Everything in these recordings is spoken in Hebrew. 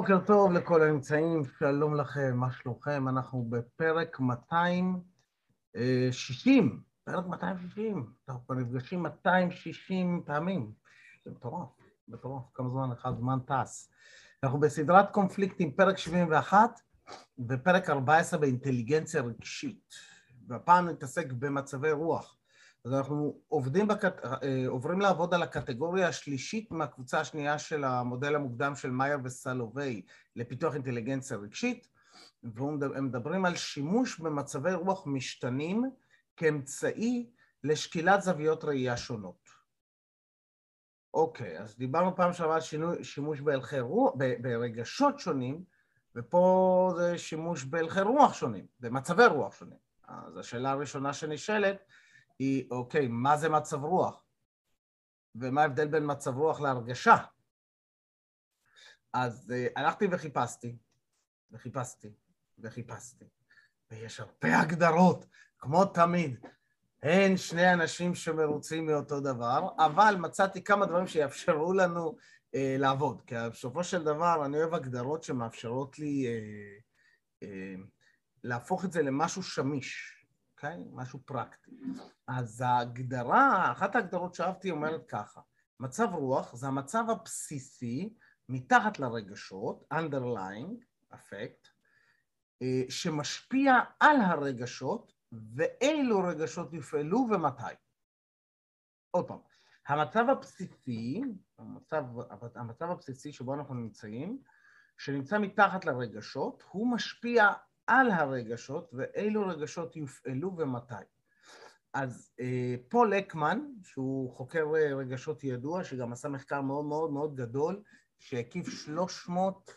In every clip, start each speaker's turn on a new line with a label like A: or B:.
A: בוקר טוב לכל הנמצאים, שלום לכם, מה שלומכם? אנחנו בפרק 260, פרק 260, אנחנו כבר נפגשים 260 פעמים. זה מטורף, מטורף, כמה זמן אחד, זמן טס. אנחנו בסדרת קונפליקטים, פרק 71 ופרק 14 באינטליגנציה רגשית. והפעם נתעסק במצבי רוח. אז אנחנו עובדים בקט... אה, עוברים לעבוד על הקטגוריה השלישית מהקבוצה השנייה של המודל המוקדם של מאייר וסלובי לפיתוח אינטליגנציה רגשית, והם מדברים על שימוש במצבי רוח משתנים כאמצעי לשקילת זוויות ראייה שונות. אוקיי, אז דיברנו פעם שעברה על שימוש בהלכי רוח, ברגשות שונים, ופה זה שימוש בהלכי רוח שונים, במצבי רוח שונים. אז השאלה הראשונה שנשאלת היא, אוקיי, מה זה מצב רוח? ומה ההבדל בין מצב רוח להרגשה? אז uh, הלכתי וחיפשתי, וחיפשתי, וחיפשתי, ויש הרבה הגדרות, כמו תמיד. אין שני אנשים שמרוצים מאותו דבר, אבל מצאתי כמה דברים שיאפשרו לנו uh, לעבוד. כי בסופו של דבר אני אוהב הגדרות שמאפשרות לי uh, uh, להפוך את זה למשהו שמיש. אוקיי? משהו פרקטי. אז ההגדרה, אחת ההגדרות שאהבתי אומרת ככה, מצב רוח זה המצב הבסיסי מתחת לרגשות, underlying effect, אה, שמשפיע על הרגשות ואילו רגשות יופעלו ומתי. עוד פעם, המצב הבסיסי, המצב, המצב הבסיסי שבו אנחנו נמצאים, שנמצא מתחת לרגשות, הוא משפיע על הרגשות ואילו רגשות יופעלו ומתי. אז אה, פול לקמן, שהוא חוקר אה, רגשות ידוע, שגם עשה מחקר מאוד מאוד מאוד גדול, שהקיף 300,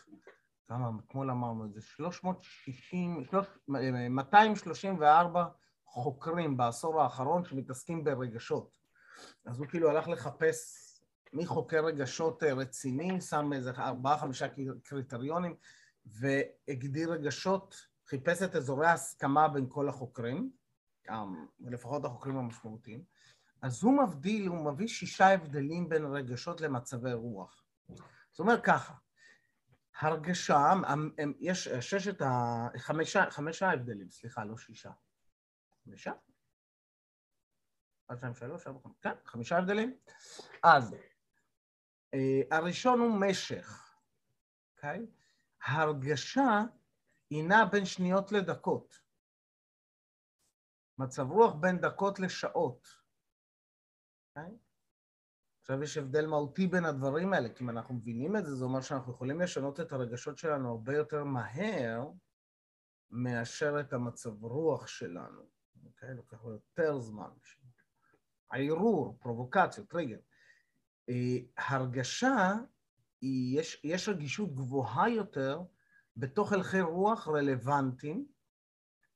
A: כמה, אתמול אמרנו את זה, 360, 234 חוקרים בעשור האחרון שמתעסקים ברגשות. אז הוא כאילו הלך לחפש מי חוקר רגשות אה, רציני, שם איזה ארבעה, חמישה קריטריונים, והגדיר רגשות חיפש את אזורי ההסכמה בין כל החוקרים, לפחות החוקרים המשמעותיים, אז הוא מבדיל, הוא מביא שישה הבדלים בין רגשות למצבי רוח. זאת אומרת ככה, הרגשה, יש ששת ה... חמישה, חמישה הבדלים, סליחה, לא שישה. חמישה? אחד, שתיים, שלוש, ארבע, חמש, כן, חמישה הבדלים. אז אה, הראשון הוא משך, אוקיי? הרגשה היא נעה בין שניות לדקות. מצב רוח בין דקות לשעות. Okay? אוקיי? עכשיו יש הבדל מהותי בין הדברים האלה, כי אם אנחנו מבינים את זה, זה אומר שאנחנו יכולים לשנות את הרגשות שלנו הרבה יותר מהר מאשר את המצב רוח שלנו. אוקיי? Okay? לוקח יותר זמן. הערעור, פרובוקציות, טריגר. אה, הרגשה, יש, יש רגישות גבוהה יותר בתוך הלכי רוח רלוונטיים,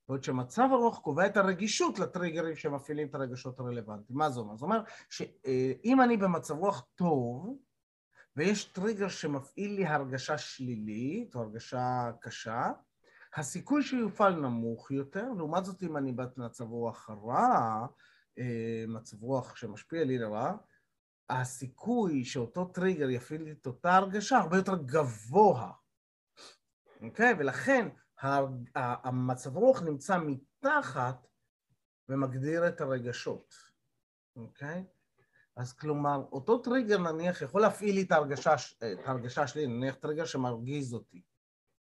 A: בעוד שמצב הרוח קובע את הרגישות לטריגרים שמפעילים את הרגשות הרלוונטיים. מה זה אומר? זה אומר שאם אני במצב רוח טוב, ויש טריגר שמפעיל לי הרגשה שלילית או הרגשה קשה, הסיכוי שיופעל נמוך יותר, לעומת זאת אם אני במצב רוח רע, אה, מצב רוח שמשפיע לי לרע, הסיכוי שאותו טריגר יפעיל לי את אותה הרגשה הרבה יותר גבוה. אוקיי? ולכן המצב רוח נמצא מתחת ומגדיר את הרגשות, אוקיי? אז כלומר, אותו טריגר נניח יכול להפעיל לי את ההרגשה, את ההרגשה שלי, נניח טריגר שמרגיז אותי.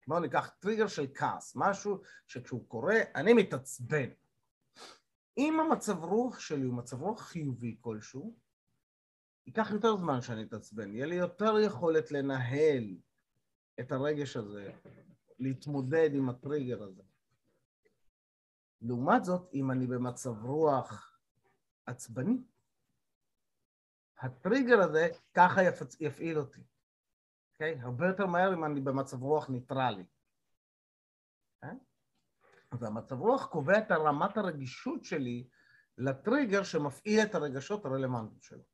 A: בואו ניקח טריגר של כעס, משהו שכשהוא קורה, אני מתעצבן. אם המצב רוח שלי הוא מצב רוח חיובי כלשהו, ייקח יותר זמן שאני אתעצבן, יהיה לי יותר יכולת לנהל את הרגש הזה, להתמודד עם הטריגר הזה. לעומת זאת, אם אני במצב רוח עצבני, הטריגר הזה ככה יפצ... יפעיל אותי, אוקיי? Okay? הרבה יותר מהר אם אני במצב רוח ניטרלי. Okay? אה? אז המצב רוח קובע את רמת הרגישות שלי לטריגר שמפעיל את הרגשות הרלוונטיים שלו.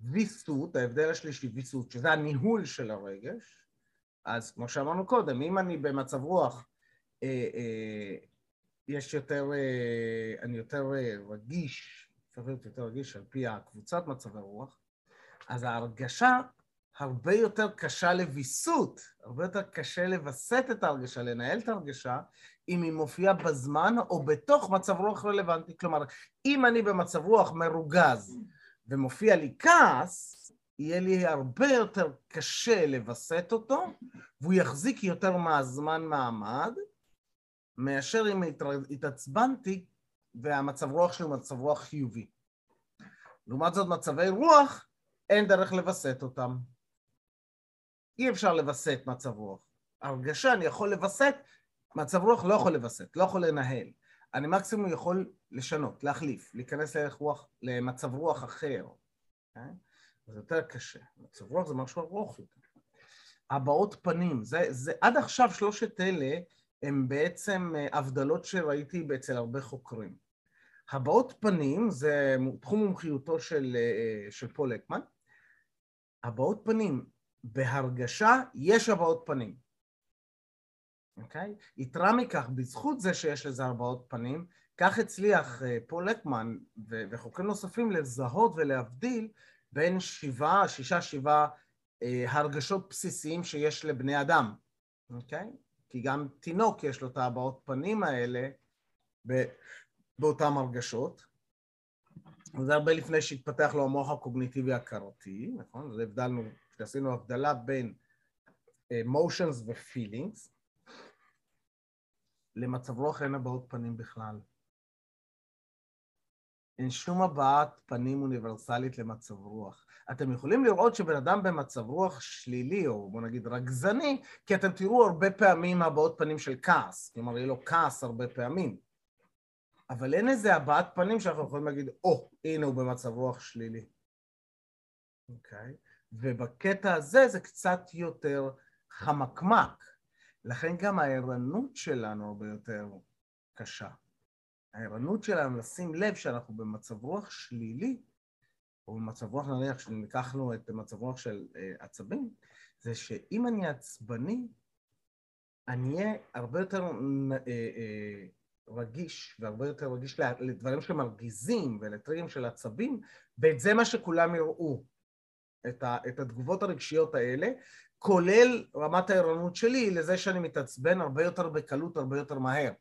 A: ויסות, ההבדל השלישי, ויסות, שזה הניהול של הרגש, אז כמו שאמרנו קודם, אם אני במצב רוח, אה, אה, יש יותר, אה, אני יותר אה, רגיש, צריך להיות יותר רגיש על פי הקבוצת מצבי רוח, אז ההרגשה הרבה יותר קשה לוויסות, הרבה יותר קשה לווסת את ההרגשה, לנהל את ההרגשה, אם היא מופיעה בזמן או בתוך מצב רוח רלוונטי. כלומר, אם אני במצב רוח מרוגז ומופיע לי כעס, יהיה לי הרבה יותר קשה לווסת אותו, והוא יחזיק יותר מהזמן מעמד, מאשר אם התעצבנתי והמצב רוח שלי הוא מצב רוח חיובי. לעומת זאת, מצבי רוח, אין דרך לווסת אותם. אי אפשר לווסת מצב רוח. הרגשה, אני יכול לווסת, מצב רוח לא יכול לווסת, לא יכול לנהל. אני מקסימום יכול לשנות, להחליף, להיכנס לערך רוח, למצב רוח אחר. Okay? זה יותר קשה. מצב רוח זה משהו ארוך יותר. הבעות פנים, זה, זה, עד עכשיו שלושת אלה הם בעצם אה, הבדלות שראיתי אצל הרבה חוקרים. הבעות פנים זה תחום מומחיותו של, אה, של פול אקמן. הבעות פנים, בהרגשה יש הבעות פנים. אוקיי? Okay? יתרה מכך, בזכות זה שיש לזה הבעות פנים, כך הצליח אה, פול אקמן וחוקרים נוספים לזהות ולהבדיל בין שבעה, שישה, שבעה אה, הרגשות בסיסיים שיש לבני אדם, אוקיי? כי גם תינוק יש לו את הבעות פנים האלה באותן הרגשות. וזה הרבה לפני שהתפתח לו המוח הקוגניטיבי הכרתי, נכון? זה הבדלנו, כשעשינו הבדלה בין emotions ו-feelings, למצב רוח אין הבעות פנים בכלל. אין שום הבעת פנים אוניברסלית למצב רוח. אתם יכולים לראות שבן אדם במצב רוח שלילי, או בוא נגיד רגזני, כי אתם תראו הרבה פעמים הבעות פנים של כעס, כלומר יהיה לו כעס הרבה פעמים. אבל אין איזה הבעת פנים שאנחנו יכולים להגיד, או, oh, הנה הוא במצב רוח שלילי. אוקיי? Okay? ובקטע הזה זה קצת יותר חמקמק. לכן גם הערנות שלנו הרבה יותר קשה. הערנות שלנו לשים לב שאנחנו במצב רוח שלילי, או במצב רוח נניח שניקחנו את מצב רוח של אה, עצבים, זה שאם אני עצבני, אני אהיה הרבה יותר אה, אה, רגיש, והרבה יותר רגיש לדברים שמרגיזים ולטריגים של עצבים, ואת זה מה שכולם יראו, את, ה, את התגובות הרגשיות האלה, כולל רמת הערנות שלי לזה שאני מתעצבן הרבה יותר בקלות, הרבה יותר מהר.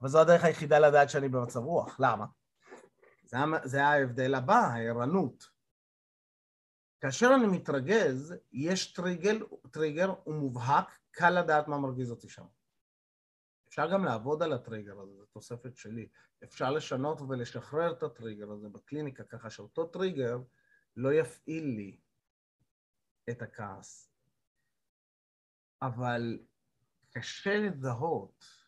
A: אבל זו הדרך היחידה לדעת שאני במצב רוח. למה? זה, זה ההבדל הבא, הערנות. כאשר אני מתרגז, יש טריגל, טריגר, הוא מובהק, קל לדעת מה מרגיז אותי שם. אפשר גם לעבוד על הטריגר הזה, זו תוספת שלי. אפשר לשנות ולשחרר את הטריגר הזה בקליניקה, ככה שאותו טריגר לא יפעיל לי את הכעס. אבל קשה לזהות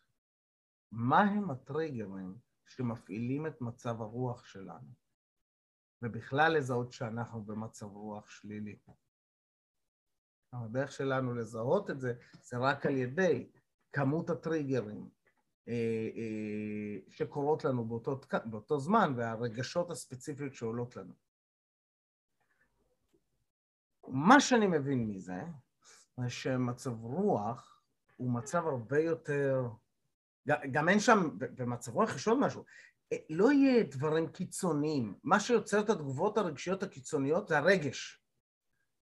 A: מה הם הטריגרים שמפעילים את מצב הרוח שלנו, ובכלל לזהות שאנחנו במצב רוח שלילי. הדרך שלנו לזהות את זה, זה רק על ידי כמות הטריגרים אה, אה, שקורות לנו באותו, באותו זמן והרגשות הספציפיות שעולות לנו. מה שאני מבין מזה, זה שמצב רוח הוא מצב הרבה יותר גם אין שם, במצב רוח יש עוד משהו, אה, לא יהיה דברים קיצוניים. מה שיוצר את התגובות הרגשיות הקיצוניות זה הרגש,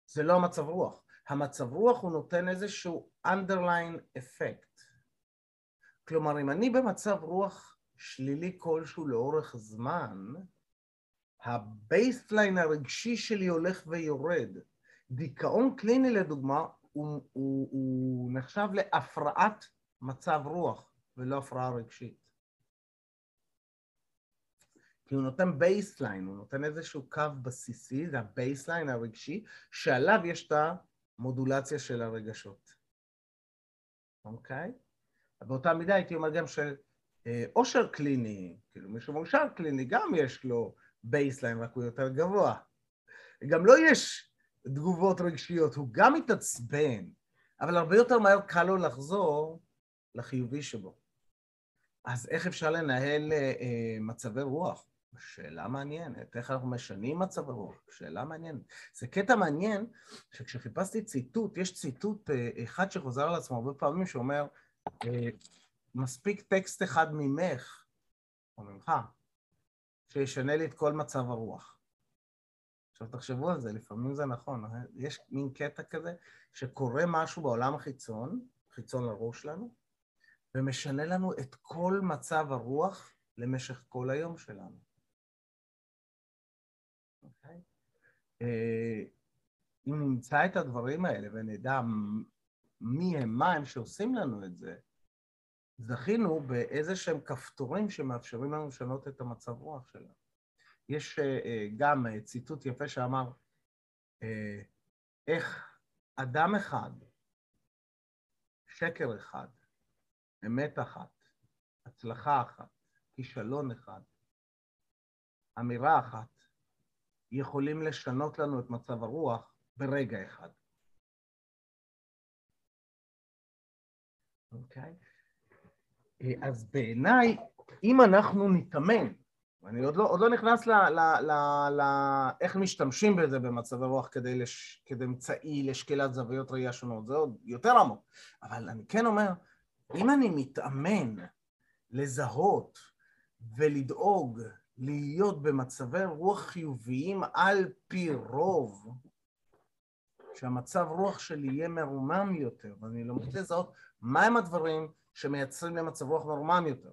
A: זה לא המצב רוח. המצב רוח הוא נותן איזשהו underline effect. כלומר, אם אני במצב רוח שלילי כלשהו לאורך זמן, ה baseline הרגשי שלי הולך ויורד. דיכאון קליני לדוגמה הוא, הוא, הוא נחשב להפרעת מצב רוח. ולא הפרעה רגשית. כי הוא נותן baseline, הוא נותן איזשהו קו בסיסי, זה ה baseline הרגשי, שעליו יש את המודולציה של הרגשות. אוקיי? באותה מידה הייתי אומר גם של אה, קליני, כאילו מי שמאושר קליני גם יש לו baseline, רק הוא יותר גבוה. גם לו לא יש תגובות רגשיות, הוא גם מתעצבן, אבל הרבה יותר מהר קל לו לחזור לחיובי שבו. אז איך אפשר לנהל אה, אה, מצבי רוח? שאלה מעניינת. איך אנחנו משנים מצבי רוח? שאלה מעניינת. זה קטע מעניין שכשחיפשתי ציטוט, יש ציטוט אה, אחד שחוזר על עצמו הרבה פעמים שאומר, מספיק טקסט אחד ממך, או ממך, שישנה לי את כל מצב הרוח. עכשיו תחשבו על זה, לפעמים זה נכון, יש מין קטע כזה שקורה משהו בעולם החיצון, חיצון לראש שלנו, ומשנה לנו את כל מצב הרוח למשך כל היום שלנו. Okay? אוקיי? אה, אם נמצא את הדברים האלה ונדע מי הם, מה הם שעושים לנו את זה, זכינו באיזה שהם כפתורים שמאפשרים לנו לשנות את המצב רוח שלנו. יש uh, גם uh, ציטוט יפה שאמר, איך אדם אחד, שקר אחד, אמת אחת, הצלחה אחת, כישלון אחד, אמירה אחת, יכולים לשנות לנו את מצב הרוח ברגע אחד. אוקיי? Okay? אז בעיניי, אם אנחנו נתאמן, ואני עוד לא, עוד לא נכנס ל, ל, ל, ל... איך משתמשים בזה במצבי רוח כדי, לש, כדי אמצעי לשקילת זוויות ראייה שונות, זה עוד יותר עמוק, אבל אני כן אומר, אם אני מתאמן לזהות ולדאוג להיות במצבי רוח חיוביים על פי רוב, שהמצב רוח שלי יהיה מרומם יותר, ואני לא רוצה לזהות מהם הדברים שמייצרים למצב רוח מרומם יותר,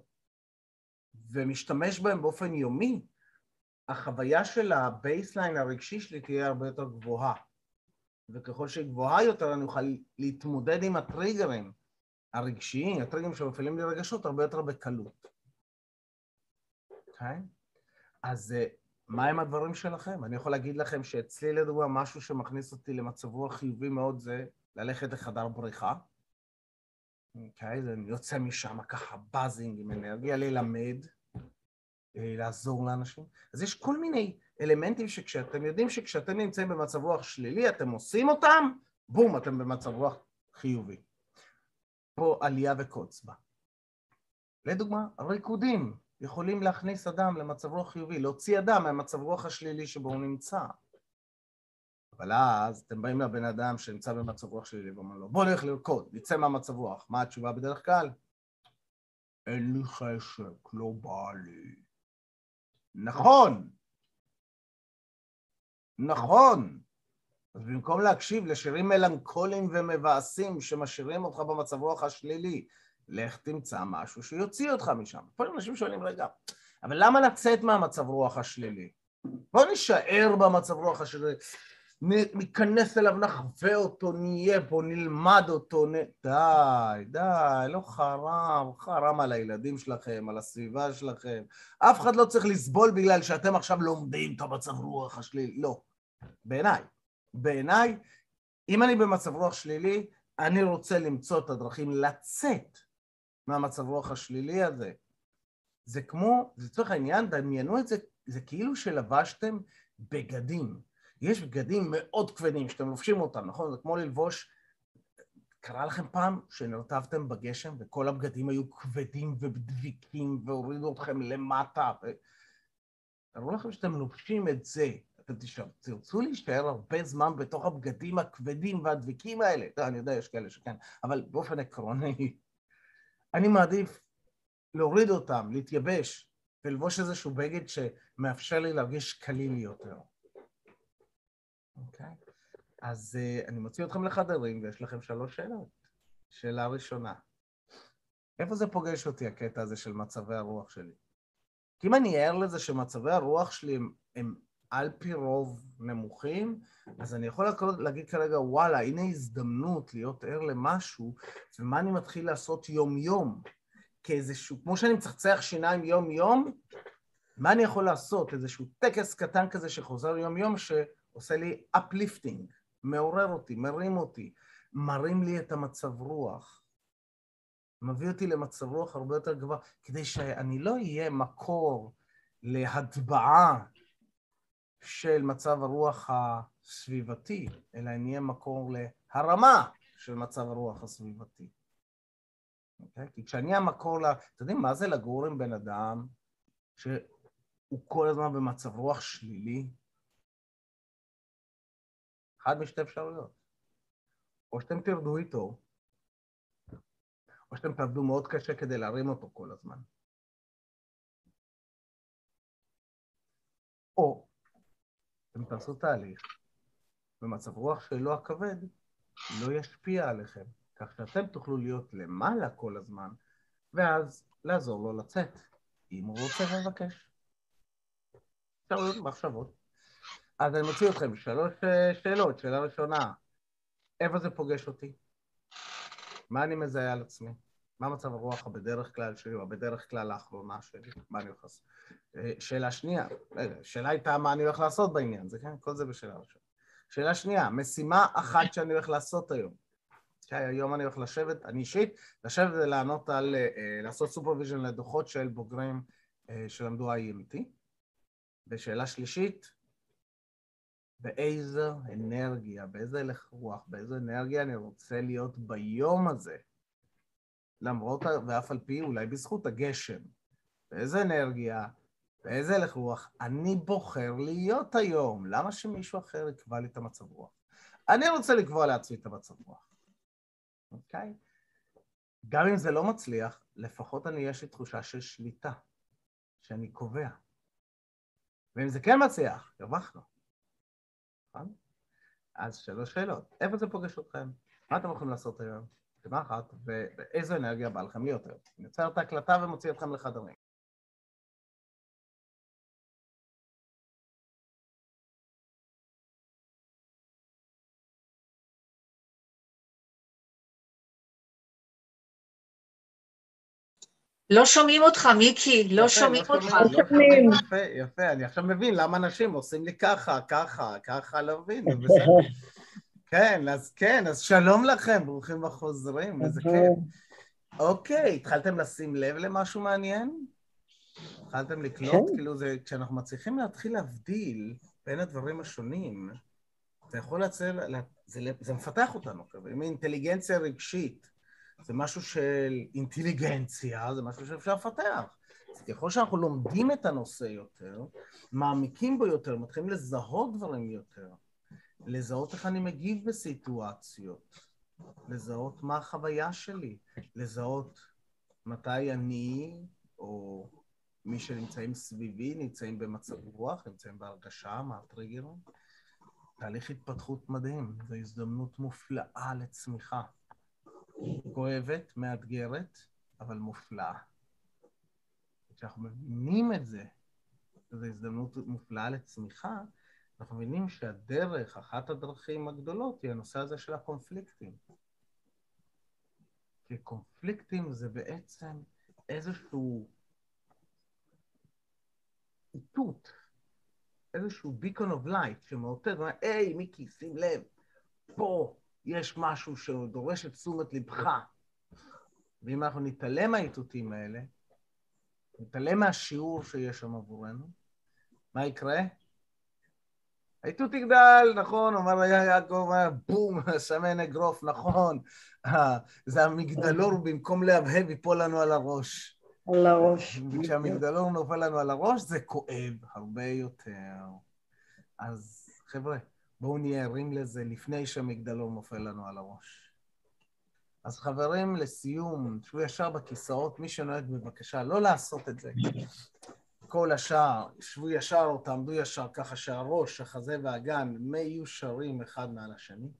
A: ומשתמש בהם באופן יומי, החוויה של ה baseline הרגשי שלי תהיה הרבה יותר גבוהה. וככל שהיא גבוהה יותר אני אוכל להתמודד עם הטריגרים הרגשיים, הטריגרים שמפעילים לי רגשות הרבה יותר בקלות. אוקיי? Okay? אז אה, מהם הדברים שלכם? אני יכול להגיד לכם שאצלי לדוגמה משהו שמכניס אותי למצב רוח חיובי מאוד זה ללכת לחדר בריכה. אוקיי, זה יוצא משם ככה באזינג עם אנרגיה, ללמד, אה, לעזור לאנשים. אז יש כל מיני אלמנטים שכשאתם יודעים שכשאתם נמצאים במצב רוח שלילי, אתם עושים אותם, בום, אתם במצב רוח חיובי. פה עלייה וקוץ בה. לדוגמה, ריקודים. יכולים להכניס אדם למצב רוח חיובי, להוציא אדם מהמצב רוח השלילי שבו הוא נמצא. אבל אז אתם באים לבן אדם שנמצא במצב רוח שלילי ואומר לו, בוא נלך לרקוד, נצא מהמצב רוח. מה התשובה בדרך כלל? אין לי חשק, לא בא לי. נכון! נכון! אז במקום להקשיב לשירים מלנכוליים ומבאסים שמשאירים אותך במצב רוח השלילי, לך תמצא משהו שיוציא אותך משם. לפעמים אנשים שואלים, רגע, אבל למה לצאת מהמצב רוח השלילי? בוא נישאר במצב רוח השלילי, ניכנס אליו, נחווה אותו, נהיה פה, נלמד אותו, נ... די, די, לא חרם, חרם על הילדים שלכם, על הסביבה שלכם. אף אחד לא צריך לסבול בגלל שאתם עכשיו לומדים את המצב רוח השלילי, לא. בעיניי. בעיניי, אם אני במצב רוח שלילי, אני רוצה למצוא את הדרכים לצאת מהמצב רוח השלילי הזה. זה כמו, לצורך העניין, דמיינו את זה, זה כאילו שלבשתם בגדים. יש בגדים מאוד כבדים שאתם לובשים אותם, נכון? זה כמו ללבוש... קרה לכם פעם שנרטבתם בגשם וכל הבגדים היו כבדים ודביקים והורידו אתכם למטה ו... תראו לכם שאתם לובשים את זה, תרצו להישאר הרבה זמן בתוך הבגדים הכבדים והדביקים האלה. לא, אני יודע, יש כאלה שכן, אבל באופן עקרוני, אני מעדיף להוריד אותם, להתייבש, ולבוש איזשהו בגד שמאפשר לי להרגיש קליל יותר. אוקיי? Okay. אז uh, אני מוציא אתכם לחדרים ויש לכם שלוש שאלות. שאלה ראשונה, איפה זה פוגש אותי הקטע הזה של מצבי הרוח שלי? כי אם אני ער לזה שמצבי הרוח שלי הם, הם על פי רוב נמוכים, אז אני יכול להגיד כרגע, וואלה, הנה הזדמנות להיות ער למשהו, ומה אני מתחיל לעשות יום-יום? כאיזשהו, כמו שאני מצחצח שיניים יום-יום, מה אני יכול לעשות? איזשהו טקס קטן כזה שחוזר יום-יום, שעושה לי uplifting, מעורר אותי, מרים אותי, מרים לי את המצב רוח, מביא אותי למצב רוח הרבה יותר גבוה, כדי שאני לא אהיה מקור להטבעה של מצב הרוח הסביבתי, אלא נהיה מקור להרמה של מצב הרוח הסביבתי. Okay? אוקיי? כי כשאני המקור ל... אתם יודעים מה זה לגור עם בן אדם שהוא כל הזמן במצב רוח שלילי? אחד משתי אפשרויות. או שאתם תרדו איתו, או שאתם תעבדו מאוד קשה כדי להרים אותו כל הזמן. או אתם תעשו תהליך, ומצב רוח שלו הכבד לא ישפיע עליכם, כך שאתם תוכלו להיות למעלה כל הזמן, ואז לעזור לו לצאת, אם הוא רוצה לבקש. אפשר להיות מחשבות. אז אני מוציא אתכם שלוש אה, שאלות. שאלה ראשונה, איפה זה פוגש אותי? מה אני מזהה על עצמי? מה מצב הרוח הבדרך כלל שלי, או הבדרך כלל האחרונה שלי? מה אני הולך לעשות? אה, שאלה שנייה, שאלה הייתה מה אני הולך לעשות בעניין, זה כן? כל זה בשאלה ראשונה. שאלה שנייה, משימה אחת שאני הולך לעשות היום. היום אני הולך לשבת, אני אישית, לשבת ולענות על, אה, לעשות supervision לדוחות של בוגרים שלמדו IMT. ושאלה שלישית, באיזו אנרגיה, באיזה הלך רוח, באיזו אנרגיה אני רוצה להיות ביום הזה, למרות ואף על פי, אולי בזכות הגשם. באיזה אנרגיה, באיזה הלך רוח, אני בוחר להיות היום. למה שמישהו אחר יקבע לי את המצב רוח? אני רוצה לקבוע לעצמי את המצב רוח, אוקיי? גם אם זה לא מצליח, לפחות אני, יש לי תחושה של שליטה, שאני קובע. ואם זה כן מצליח, הרווחנו. נכון? אז שלוש שאלות. איפה זה פוגש אתכם? מה אתם הולכים לעשות היום? אחת, ואיזו אנרגיה בא לכם להיות היום? אני יוצר את ההקלטה ומוציא אתכם לחדרים.
B: לא שומעים אותך, מיקי, לא שומעים אותך. לא
A: שומעים. יפה, יפה, אני עכשיו מבין למה אנשים עושים לי ככה, ככה, ככה, לא מבין, זה בסדר. כן, אז כן, אז שלום לכם, ברוכים החוזרים, איזה כיף. אוקיי, התחלתם לשים לב למשהו מעניין? התחלתם לקלוט? כן. כאילו, זה, כשאנחנו מצליחים להתחיל להבדיל בין הדברים השונים, זה יכול לצל, זה, זה מפתח אותנו, עם אינטליגנציה רגשית. זה משהו של אינטליגנציה, זה משהו שאפשר לפתח. ככל שאנחנו לומדים את הנושא יותר, מעמיקים בו יותר, מתחילים לזהות דברים יותר, לזהות איך אני מגיב בסיטואציות, לזהות מה החוויה שלי, לזהות מתי אני או מי שנמצאים סביבי נמצאים במצב רוח, נמצאים בהרגשה, מה הטריגרים. תהליך התפתחות מדהים, זו הזדמנות מופלאה לצמיחה. כואבת, מאתגרת, אבל מופלאה. כשאנחנו מבינים את זה, זו הזדמנות מופלאה לצמיחה, אנחנו מבינים שהדרך, אחת הדרכים הגדולות, היא הנושא הזה של הקונפליקטים. כי קונפליקטים זה בעצם איזשהו איתות, איזשהו beacon of light שמאותת, היי, מיקי, שים לב, פה, יש משהו שדורש את תשומת לבך, ואם אנחנו נתעלם מהאיתותים האלה, נתעלם מהשיעור שיש שם עבורנו, מה יקרה? האיתות יגדל, נכון, אומר יעקב, בום, שמן אגרוף, נכון. זה המגדלור, במקום להבהב, ייפול לנו על הראש.
B: על הראש.
A: כשהמגדלור נופל לנו על הראש, זה כואב הרבה יותר. אז חבר'ה, בואו נהיה ערים לזה לפני שהמגדלור נופל לנו על הראש. אז חברים, לסיום, תשבו ישר בכיסאות, מי שנוהג בבקשה לא לעשות את זה. כל השאר, שבו ישר או תעמדו ישר ככה שהראש, החזה והגן מיושרים אחד מעל השני.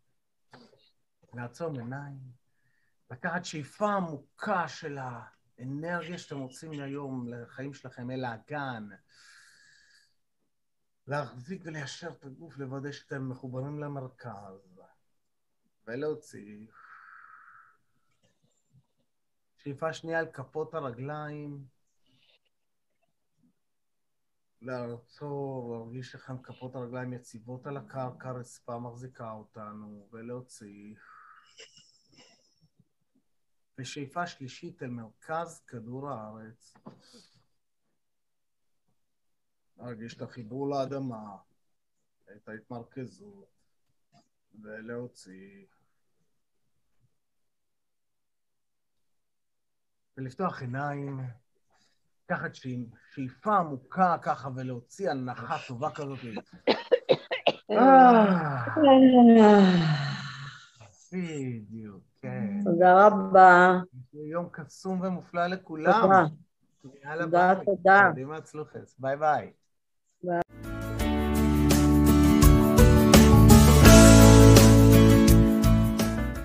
A: לעצום עיניים, לקחת שאיפה עמוקה של האנרגיה שאתם רוצים היום לחיים שלכם אל האגן. להחזיק וליישר את הגוף, לוודא שאתם מחוברים למרכז, ולהוציא. שאיפה שנייה על כפות הרגליים, לעצור, להרגיש לכם כפות הרגליים יציבות על הקרקע, רצפה מחזיקה אותנו, ולהוציא. ושאיפה שלישית אל מרכז כדור הארץ. להרגיש את החיבור לאדמה, את ההתמרכזות, ולהוציא. ולפתוח עיניים, לקחת שאיפה עמוקה ככה ולהוציא הנחה טובה כזאת. בדיוק, כן.
B: תודה רבה.
A: יום קסום ומופלא לכולם.
B: תודה. תודה, תודה.
A: ביי ביי.